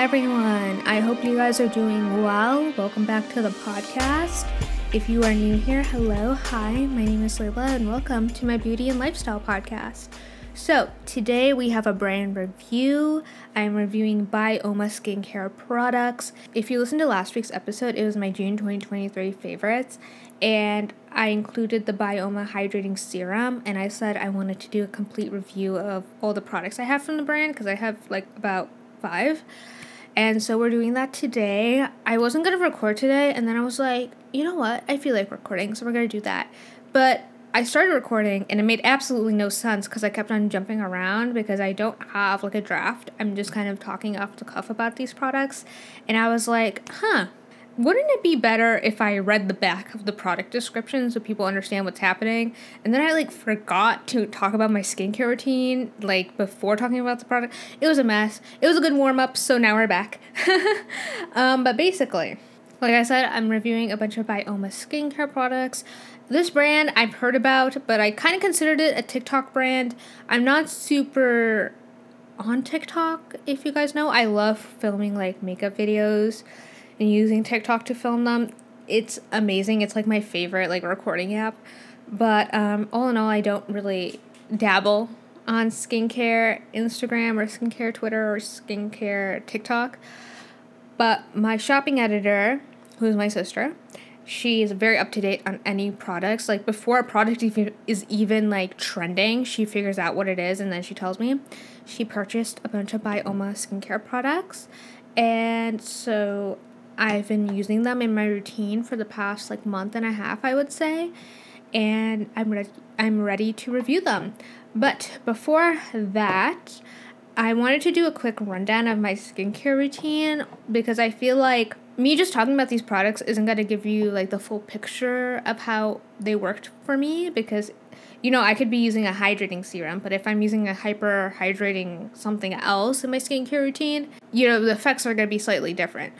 Everyone. I hope you guys are doing well. Welcome back to the podcast. If you are new here, hello, hi, my name is Laila, and welcome to my beauty and lifestyle podcast. So, today we have a brand review. I'm reviewing Byoma skincare products. If you listened to last week's episode, it was my June 2023 favorites, and I included the Byoma Hydrating Serum, and I said I wanted to do a complete review of all the products I have from the brand because I have like about five. And so we're doing that today. I wasn't going to record today, and then I was like, you know what? I feel like recording, so we're going to do that. But I started recording, and it made absolutely no sense because I kept on jumping around because I don't have like a draft. I'm just kind of talking off the cuff about these products. And I was like, huh, wouldn't it be better if I read the back of the product description so people understand what's happening? And then I like forgot to talk about my skincare routine like before talking about the product. It was a mess. It was a good warm up, so now we're back. um, but basically, like I said, I'm reviewing a bunch of Byoma skincare products. This brand I've heard about, but I kind of considered it a TikTok brand. I'm not super on TikTok, if you guys know. I love filming like makeup videos and using TikTok to film them. It's amazing. It's like my favorite like recording app. But um, all in all, I don't really dabble on skincare Instagram or skincare Twitter or skincare TikTok. But my shopping editor, who's my sister, she is very up to date on any products. Like before a product even is even like trending, she figures out what it is and then she tells me. She purchased a bunch of Byoma skincare products, and so I've been using them in my routine for the past like month and a half, I would say, and I'm ready I'm ready to review them. But before that, I wanted to do a quick rundown of my skincare routine because I feel like me just talking about these products isn't going to give you like the full picture of how they worked for me because you know, I could be using a hydrating serum, but if I'm using a hyper hydrating something else in my skincare routine, you know, the effects are going to be slightly different.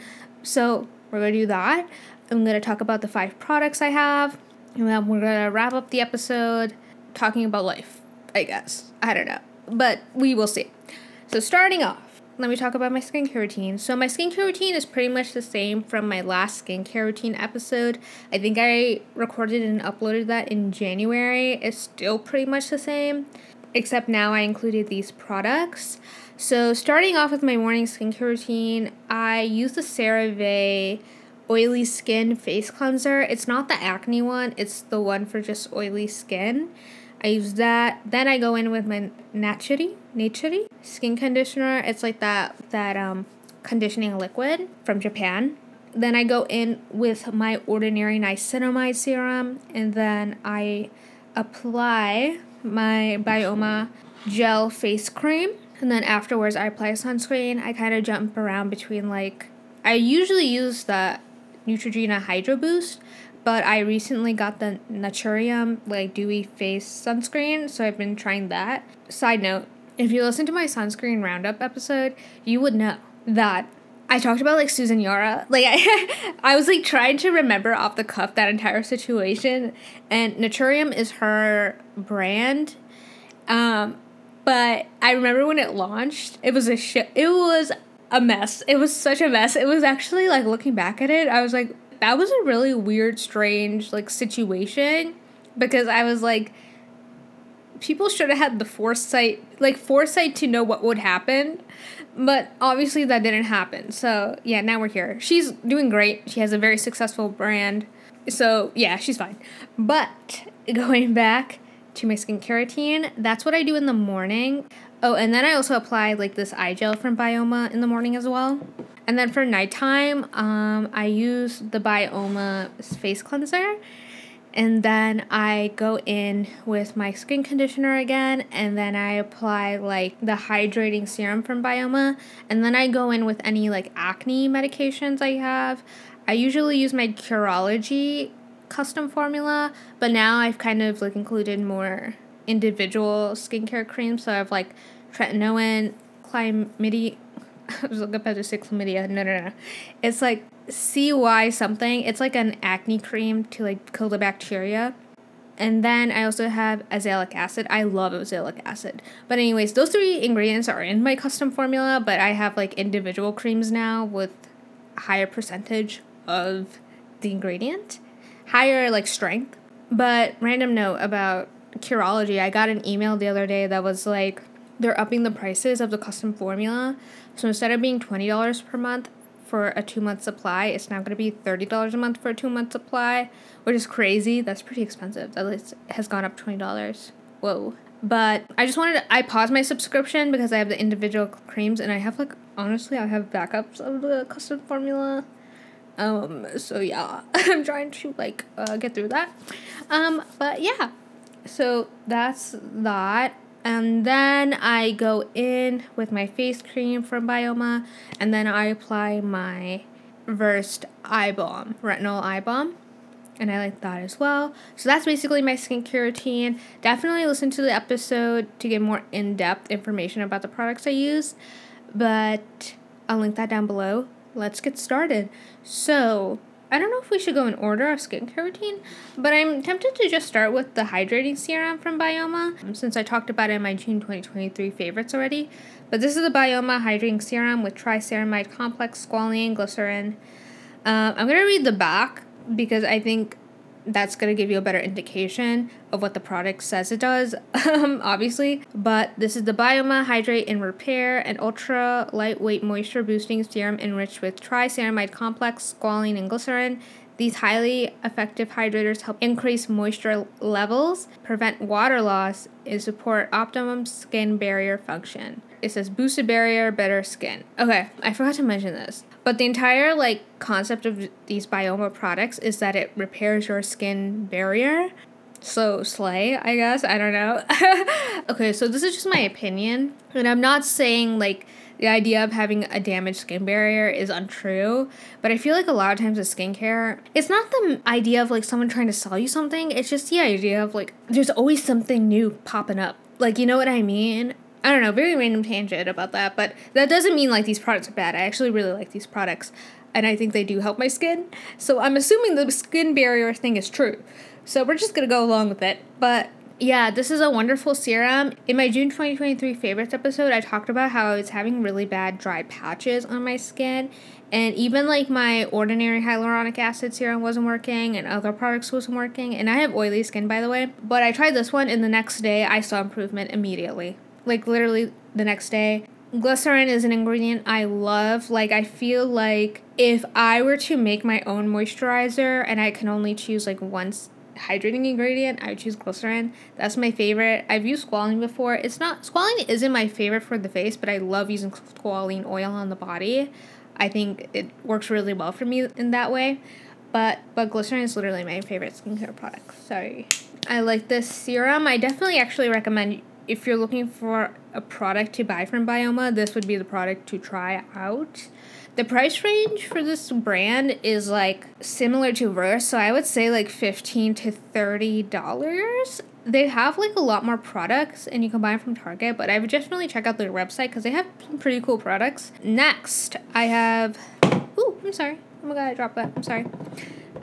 So we're gonna do that. I'm gonna talk about the five products I have, and then we're gonna wrap up the episode talking about life. I guess I don't know, but we will see. So starting off, let me talk about my skincare routine. So my skincare routine is pretty much the same from my last skincare routine episode. I think I recorded and uploaded that in January. It's still pretty much the same, except now I included these products. So, starting off with my morning skincare routine, I use the CeraVe Oily Skin Face Cleanser. It's not the acne one, it's the one for just oily skin. I use that. Then I go in with my Naturie, Naturie skin conditioner. It's like that that um conditioning liquid from Japan. Then I go in with my ordinary niacinamide serum and then I apply my Byoma gel face cream and then afterwards, I apply sunscreen. I kind of jump around between like, I usually use the Neutrogena Hydro Boost, but I recently got the Naturium like dewy face sunscreen, so I've been trying that. Side note, if you listen to my sunscreen roundup episode, you would know that I talked about like Susan Yara. Like I I was like trying to remember off the cuff that entire situation and Naturium is her brand. Um but I remember when it launched, it was a shit. It was a mess. It was such a mess. It was actually like looking back at it, I was like, that was a really weird, strange like situation because I was like, people should have had the foresight, like foresight to know what would happen, but obviously that didn't happen. So yeah, now we're here. She's doing great. She has a very successful brand. So yeah, she's fine. But going back to my skincare routine. That's what I do in the morning. Oh, and then I also apply like this eye gel from Byoma in the morning as well. And then for nighttime, um, I use the Byoma face cleanser. And then I go in with my skin conditioner again, and then I apply like the hydrating serum from Byoma. And then I go in with any like acne medications I have. I usually use my Curology custom formula, but now I've kind of like included more individual skincare creams. So I have like tretinoin, chlamydia. I was about to chlamydia. No, no, no. It's like CY something. It's like an acne cream to like kill the bacteria. And then I also have azelaic acid. I love azelaic acid. But anyways, those three ingredients are in my custom formula, but I have like individual creams now with a higher percentage of the ingredient, higher like strength. But random note about Curology, I got an email the other day that was like they're upping the prices of the custom formula. So instead of being $20 per month for a two month supply, it's now going to be $30 a month for a two month supply, which is crazy. That's pretty expensive. That least has gone up $20. Whoa. But I just wanted to, I paused my subscription because I have the individual creams and I have like, honestly, I have backups of the custom formula. Um, so yeah, I'm trying to like uh, get through that. Um, but yeah, so that's that. And then I go in with my face cream from Byoma, and then I apply my Versed eye balm, retinol eye balm. And I like that as well. So that's basically my skincare routine. Definitely listen to the episode to get more in depth information about the products I use. But I'll link that down below. Let's get started. So, I don't know if we should go in order of skincare routine, but I'm tempted to just start with the hydrating serum from Byoma, since I talked about it in my June 2023 favorites already. But this is the Byoma Hydrating Serum with triceramide complex, squalene, glycerin. Um, I'm going to read the back because I think that's going to give you a better indication of what the product says it does, um, obviously. But this is the Byoma Hydrate and Repair, an ultra lightweight moisture boosting serum enriched with triceramide complex, squalene, and glycerin. These highly effective hydrators help increase moisture levels, prevent water loss, and support optimum skin barrier function. It says boosted barrier, better skin. Okay, I forgot to mention this. But the entire like concept of these Byoma products is that it repairs your skin barrier. So slay, I guess. I don't know. okay, so this is just my opinion, and I'm not saying like the idea of having a damaged skin barrier is untrue, but I feel like a lot of times with skincare, it's not the idea of like someone trying to sell you something, it's just the idea of like there's always something new popping up. Like, you know what I mean? I don't know, very random tangent about that, but that doesn't mean like these products are bad. I actually really like these products and I think they do help my skin. So I'm assuming the skin barrier thing is true. So we're just gonna go along with it. But yeah, this is a wonderful serum. In my June 2023 favorites episode, I talked about how I was having really bad dry patches on my skin. And even like my ordinary hyaluronic acid serum wasn't working and other products wasn't working. And I have oily skin, by the way. But I tried this one, and the next day I saw improvement immediately like literally the next day. Glycerin is an ingredient I love. Like, I feel like if I were to make my own moisturizer and I can only choose like one hydrating ingredient, I would choose glycerin. That's my favorite. I've used squalene before. It's not, squalene isn't my favorite for the face, but I love using squalene oil on the body. I think it works really well for me in that way. But but glycerin is literally my favorite skincare product. Sorry. I like this serum. I definitely actually recommend if you're looking for a product to buy from Byoma, this would be the product to try out. The price range for this brand is like similar to Verse, so I would say like fifteen to thirty dollars. They have like a lot more products, and you can buy them from Target. But I would definitely check out their website because they have some pretty cool products. Next, I have. Ooh, I'm sorry. Oh my god, I dropped that. I'm sorry.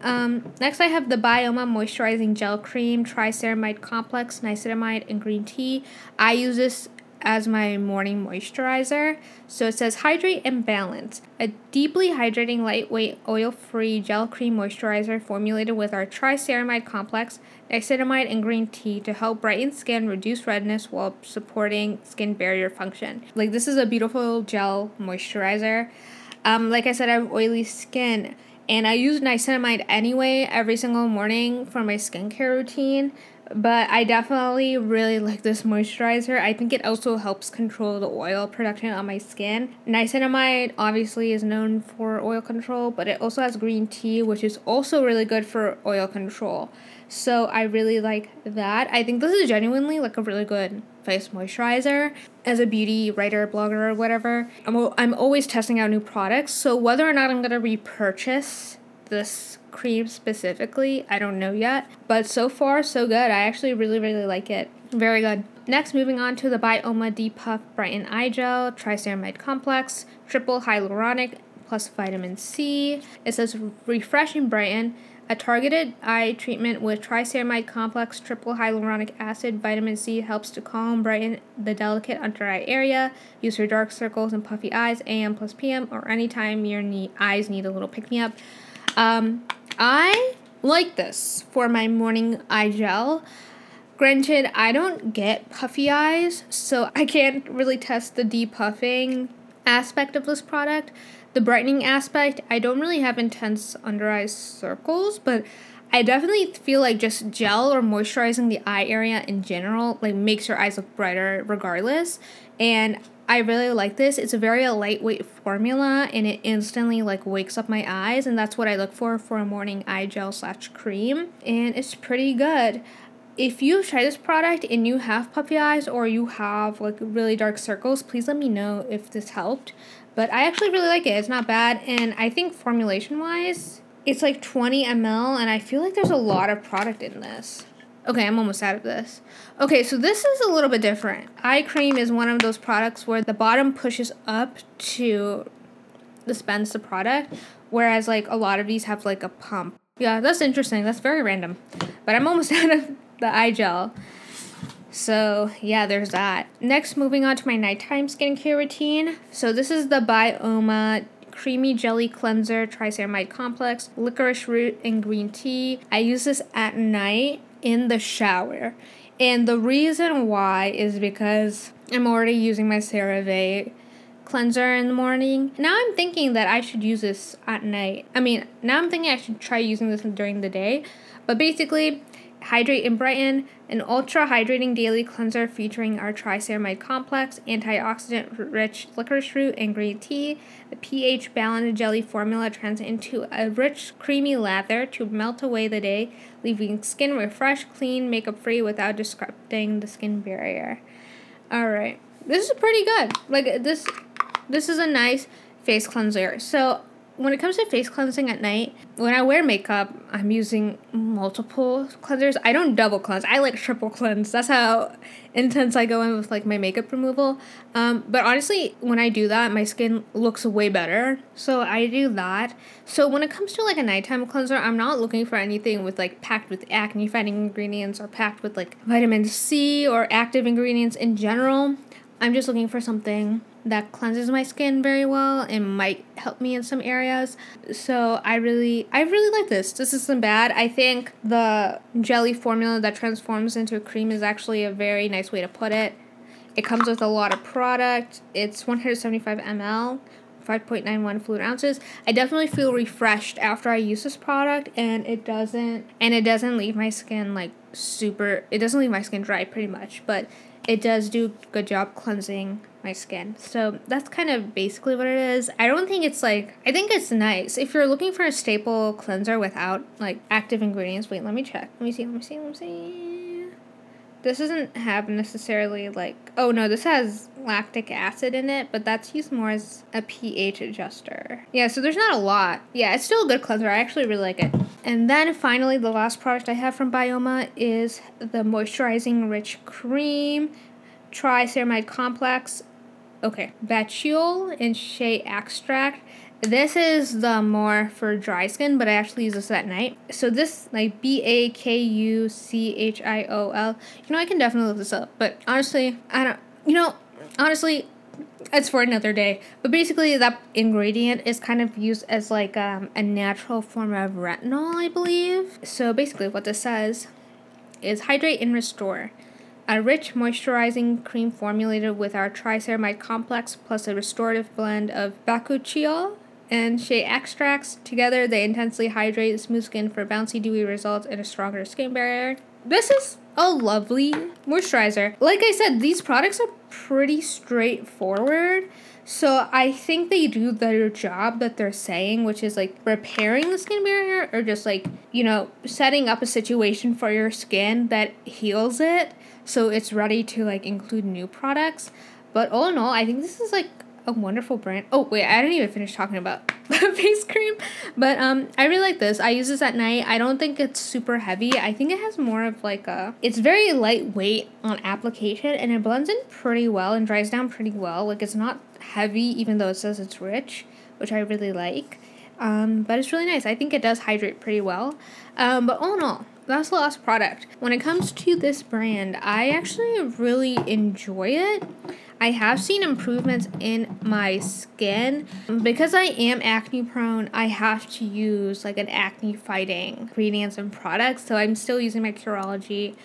Um, next, I have the Byoma Moisturizing Gel Cream, Triceramide Complex, Niacinamide, and Green Tea. I use this as my morning moisturizer. So it says hydrate and balance. A deeply hydrating, lightweight, oil free gel cream moisturizer formulated with our triceramide complex, niacinamide, and green tea to help brighten skin, reduce redness while supporting skin barrier function. Like, this is a beautiful gel moisturizer. Um, like I said, I have oily skin. And I use niacinamide anyway every single morning for my skincare routine. But I definitely really like this moisturizer. I think it also helps control the oil production on my skin. Niacinamide obviously is known for oil control, but it also has green tea, which is also really good for oil control. So I really like that. I think this is genuinely like a really good face moisturizer. As a beauty writer, blogger, or whatever, I'm, I'm always testing out new products. So whether or not I'm gonna repurchase this cream specifically, I don't know yet. But so far, so good. I actually really, really like it. Very good. Next, moving on to the Byoma Depuff Brighten Eye Gel, Triceramide Complex, Triple Hyaluronic plus vitamin C. It says refresh and brighten A targeted eye treatment with triceramide complex triple hyaluronic acid vitamin C helps to calm, brighten the delicate under eye area. Use for dark circles and puffy eyes, AM plus PM, or anytime your knee, eyes need a little pick me up. Um, I like this for my morning eye gel. Granted, I don't get puffy eyes, so I can't really test the depuffing aspect of this product the brightening aspect, I don't really have intense under eye circles, but I definitely feel like just gel or moisturizing the eye area in general like makes your eyes look brighter regardless. And I really like this. It's a very lightweight formula and it instantly like wakes up my eyes and that's what I look for for a morning eye gel slash cream and it's pretty good. If you try this product and you have puppy eyes or you have like really dark circles, please let me know if this helped. But I actually really like it. It's not bad. And I think formulation wise, it's like 20 ml. And I feel like there's a lot of product in this. Okay, I'm almost out of this. Okay, so this is a little bit different. Eye cream is one of those products where the bottom pushes up to dispense the product, whereas like a lot of these have like a pump. Yeah, that's interesting. That's very random. But I'm almost out of the eye gel. So, yeah, there's that. Next, moving on to my nighttime skincare routine. So, this is the Byoma Creamy Jelly Cleanser Triceramide Complex, Licorice Root, and Green Tea. I use this at night in the shower. And the reason why is because I'm already using my CeraVe cleanser in the morning. Now I'm thinking that I should use this at night. I mean, now I'm thinking I should try using this during the day. But basically, Hydrate and Brighten, an ultra hydrating daily cleanser featuring our triceramide complex, antioxidant rich licorice root, and green tea. The pH balanced jelly formula turns into a rich, creamy lather to melt away the day, leaving skin refreshed, clean, makeup free without disrupting the skin barrier. Alright, this is pretty good. Like, this, this is a nice face cleanser. So, when it comes to face cleansing at night, when I wear makeup, I'm using multiple cleansers. I don't double cleanse. I like triple cleanse. That's how intense I go in with like my makeup removal. Um, but honestly, when I do that, my skin looks way better. So I do that. So when it comes to like a nighttime cleanser, I'm not looking for anything with like packed with acne fighting ingredients or packed with like vitamin C or active ingredients in general. I'm just looking for something that cleanses my skin very well and might help me in some areas. So I really I really like this. This isn't bad. I think the jelly formula that transforms into a cream is actually a very nice way to put it. It comes with a lot of product. It's 175 ml, 5.91 fluid ounces. I definitely feel refreshed after I use this product and it doesn't and it doesn't leave my skin like super it doesn't leave my skin dry pretty much, but it does do a good job cleansing my skin. So that's kind of basically what it is. I don't think it's like I think it's nice. If you're looking for a staple cleanser without like active ingredients, wait, let me check. Let me see, let me see, let me see. This doesn't have necessarily like oh no, this has lactic acid in it, but that's used more as a pH adjuster. Yeah, so there's not a lot. Yeah, it's still a good cleanser. I actually really like it. And then finally, the last product I have from Byoma is the Moisturizing Rich Cream Triceramide Complex. Okay, Bakuchiol and Shea Extract. This is the more for dry skin, but I actually use this at night. So this like B A K U C H I O L. You know, I can definitely look this up, but honestly, I don't. You know, honestly, it's for another day. But basically, that ingredient is kind of used as like um, a natural form of retinol, I believe. So basically, what this says is hydrate and restore. A rich moisturizing cream formulated with our triceramide complex plus a restorative blend of bakuchiol and shea extracts. Together, they intensely hydrate smooth skin for bouncy, dewy results and a stronger skin barrier. This is a lovely moisturizer. Like I said, these products are pretty straightforward. So I think they do their job that they're saying, which is like repairing the skin barrier or just like, you know, setting up a situation for your skin that heals it so it's ready to like include new products. But all in all, I think this is like a wonderful brand. Oh wait, I didn't even finish talking about the face cream, but um, I really like this. I use this at night. I don't think it's super heavy. I think it has more of like a. It's very lightweight on application, and it blends in pretty well and dries down pretty well. Like it's not heavy, even though it says it's rich, which I really like. Um, but it's really nice. I think it does hydrate pretty well. Um, but all in all, that's the last product. When it comes to this brand, I actually really enjoy it. I have seen improvements in my skin. Because I am acne prone, I have to use like an acne fighting ingredients and products. So I'm still using my Curology,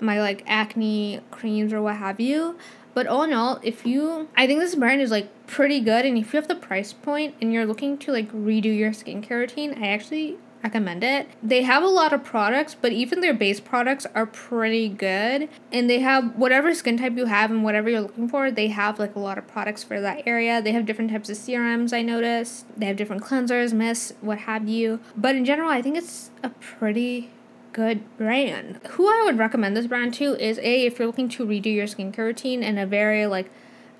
my like acne creams or what have you. But all in all, if you, I think this brand is like pretty good. And if you have the price point and you're looking to like redo your skincare routine, I actually recommend it. They have a lot of products, but even their base products are pretty good. And they have whatever skin type you have and whatever you're looking for, they have like a lot of products for that area. They have different types of serums, I noticed. They have different cleansers, mists, what have you. But in general, I think it's a pretty good brand. Who I would recommend this brand to is A, if you're looking to redo your skincare routine in a very like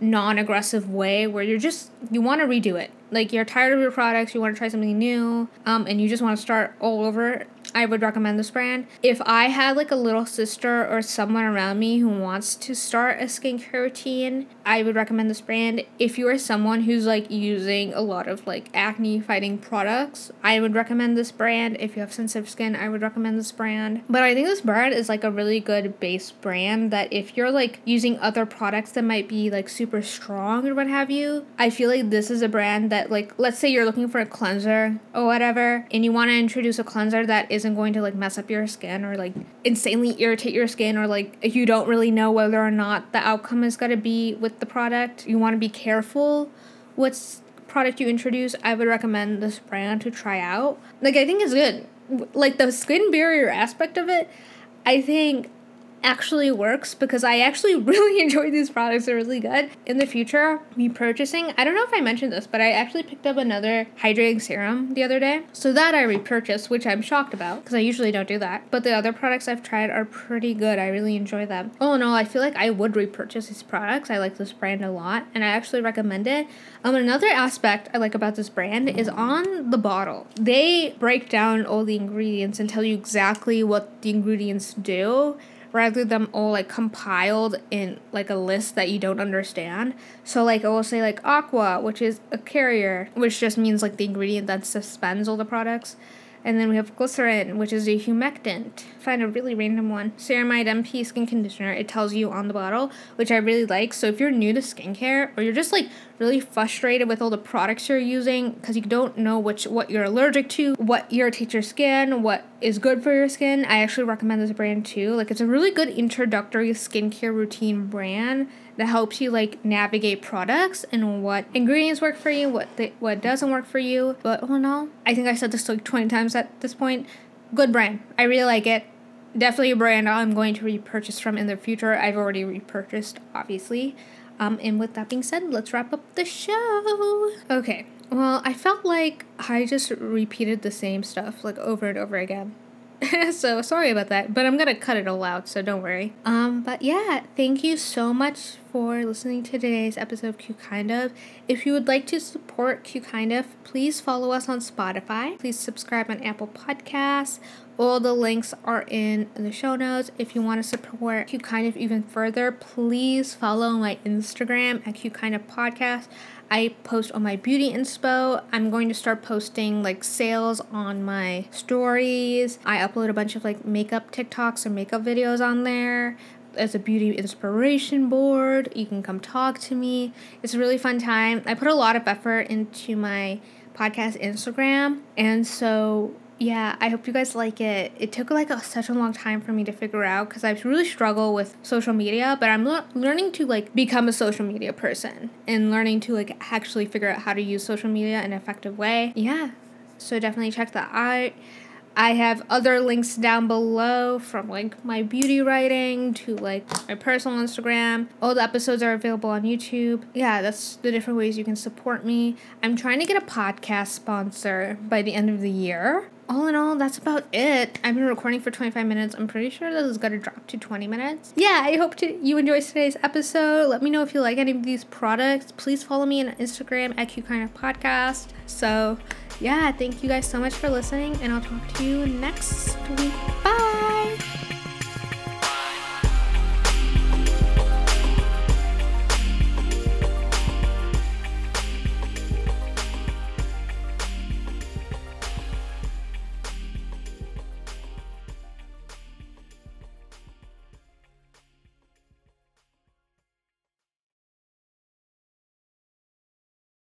non-aggressive way where you're just you want to redo it like you're tired of your products you want to try something new um, and you just want to start all over I would recommend this brand. If I had like a little sister or someone around me who wants to start a skincare routine, I would recommend this brand. If you are someone who's like using a lot of like acne fighting products, I would recommend this brand. If you have sensitive skin, I would recommend this brand. But I think this brand is like a really good base brand that if you're like using other products that might be like super strong or what have you, I feel like this is a brand that like let's say you're looking for a cleanser or whatever and you want to introduce a cleanser that isn't going to like mess up your skin or like insanely irritate your skin or like you don't really know whether or not the outcome is going to be with the product. You want to be careful what product you introduce. I would recommend this brand to try out. Like i think it's good. Like the skin barrier aspect of it i think actually works because I actually really enjoy these products. They're really good. In the future, me purchasing, I don't know if I mentioned this, but I actually picked up another hydrating serum the other day. So that I repurchased, which I'm shocked about because I usually don't do that. But the other products I've tried are pretty good. I really enjoy them. All in all, I feel like I would repurchase these products. I like this brand a lot and I actually recommend it. Um, another aspect I like about this brand is on the bottle. They break down all the ingredients and tell you exactly what the ingredients do rather than all like compiled in like a list that you don't understand. So like I will say like aqua, which is a carrier, which just means like the ingredient that suspends all the products. And then we have glycerin, which is a humectant. Find a really random one. Ceramide MP skin conditioner. It tells you on the bottle, which I really like. So if you're new to skincare or you're just like really frustrated with all the products you're using because you don't know which what you're allergic to, what irritates your skin, what is good for your skin, I actually recommend this brand too. Like it's a really good introductory skincare routine brand that helps you like navigate products and what ingredients work for you, what the, what doesn't work for you. But oh no, I think I said this like 20 times at this point. Good brand. I really like it. Definitely a brand I'm going to repurchase from in the future. I've already repurchased, obviously. Um, and with that being said, let's wrap up the show. Okay. Well, I felt like I just repeated the same stuff like over and over again. so sorry about that, but I'm gonna cut it all out, so don't worry. Um, but yeah, thank you so much for listening to today's episode of Cute Kind of. If you would like to support Cute Kind of, please follow us on Spotify. Please subscribe on Apple Podcasts. All the links are in the show notes. If you want to support Cute Kind of even further, please follow my Instagram at Cute Kind of Podcast. I post on my beauty inspo. I'm going to start posting like sales on my stories. I upload a bunch of like makeup TikToks or makeup videos on there as a beauty inspiration board. You can come talk to me. It's a really fun time. I put a lot of effort into my podcast Instagram, and so yeah, I hope you guys like it. It took like a, such a long time for me to figure out because I really struggle with social media, but I'm le- learning to like become a social media person and learning to like actually figure out how to use social media in an effective way. Yeah, so definitely check that out. I have other links down below from like my beauty writing to like my personal Instagram. All the episodes are available on YouTube. Yeah, that's the different ways you can support me. I'm trying to get a podcast sponsor by the end of the year all in all, that's about it. I've been recording for 25 minutes. I'm pretty sure this is going to drop to 20 minutes. Yeah, I hope to, you enjoyed today's episode. Let me know if you like any of these products. Please follow me on Instagram at Cute Kind of Podcast. So, yeah, thank you guys so much for listening, and I'll talk to you next week. Bye.